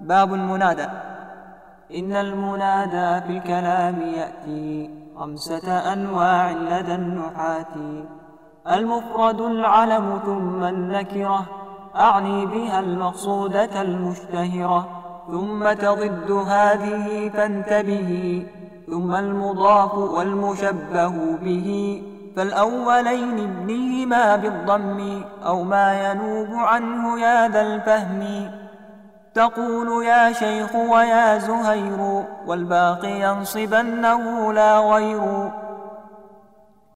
باب المنادى. إن المنادى في الكلام يأتي خمسة أنواع لدى النحاة. المفرد العلم ثم النكرة أعني بها المقصودة المشتهرة. ثم تضد هذه فانتبه ثم المضاف والمشبه به. فالأولين ابنهما بالضم أو ما ينوب عنه يا ذا الفهم. تقول يا شيخ ويا زهير والباقي ينصبنه لا غير.